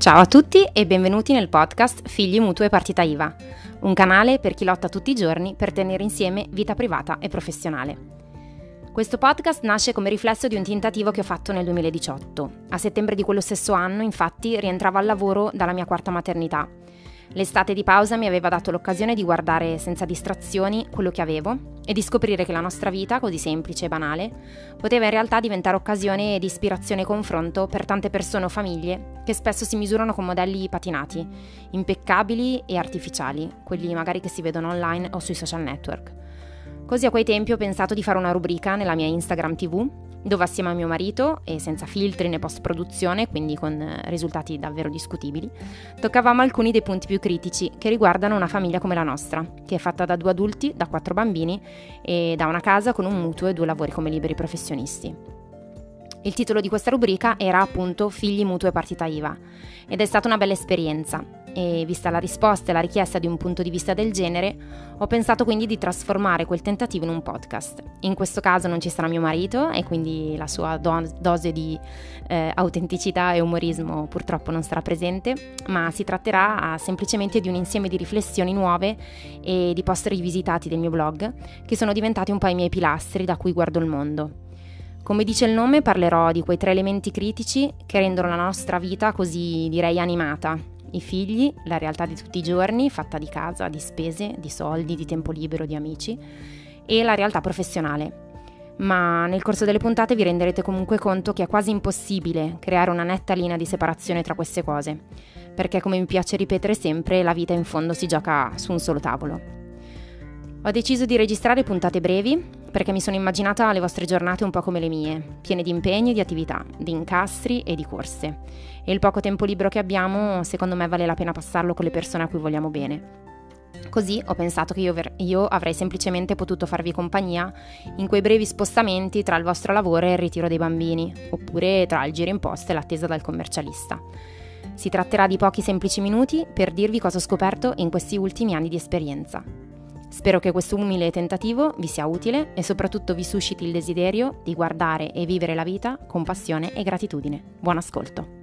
Ciao a tutti e benvenuti nel podcast Figli Mutuo e Partita IVA, un canale per chi lotta tutti i giorni per tenere insieme vita privata e professionale. Questo podcast nasce come riflesso di un tentativo che ho fatto nel 2018. A settembre di quello stesso anno, infatti, rientravo al lavoro dalla mia quarta maternità L'estate di pausa mi aveva dato l'occasione di guardare senza distrazioni quello che avevo e di scoprire che la nostra vita, così semplice e banale, poteva in realtà diventare occasione di ispirazione e confronto per tante persone o famiglie che spesso si misurano con modelli patinati, impeccabili e artificiali, quelli magari che si vedono online o sui social network. Così a quei tempi ho pensato di fare una rubrica nella mia Instagram TV dove assieme a mio marito e senza filtri né post produzione, quindi con eh, risultati davvero discutibili, toccavamo alcuni dei punti più critici che riguardano una famiglia come la nostra, che è fatta da due adulti, da quattro bambini e da una casa con un mutuo e due lavori come liberi professionisti. Il titolo di questa rubrica era appunto Figli mutuo e partita IVA ed è stata una bella esperienza e vista la risposta e la richiesta di un punto di vista del genere, ho pensato quindi di trasformare quel tentativo in un podcast. In questo caso non ci sarà mio marito e quindi la sua do- dose di eh, autenticità e umorismo purtroppo non sarà presente, ma si tratterà semplicemente di un insieme di riflessioni nuove e di post rivisitati del mio blog che sono diventati un po' i miei pilastri da cui guardo il mondo. Come dice il nome, parlerò di quei tre elementi critici che rendono la nostra vita così, direi, animata. I figli, la realtà di tutti i giorni, fatta di casa, di spese, di soldi, di tempo libero, di amici, e la realtà professionale. Ma nel corso delle puntate vi renderete comunque conto che è quasi impossibile creare una netta linea di separazione tra queste cose, perché come mi piace ripetere sempre, la vita in fondo si gioca su un solo tavolo. Ho deciso di registrare puntate brevi perché mi sono immaginata le vostre giornate un po' come le mie, piene di impegni, di attività, di incastri e di corse. E il poco tempo libero che abbiamo, secondo me, vale la pena passarlo con le persone a cui vogliamo bene. Così ho pensato che io, io, avrei semplicemente potuto farvi compagnia in quei brevi spostamenti tra il vostro lavoro e il ritiro dei bambini, oppure tra il giro in posta e l'attesa dal commercialista. Si tratterà di pochi semplici minuti per dirvi cosa ho scoperto in questi ultimi anni di esperienza. Spero che questo umile tentativo vi sia utile e soprattutto vi susciti il desiderio di guardare e vivere la vita con passione e gratitudine. Buon ascolto!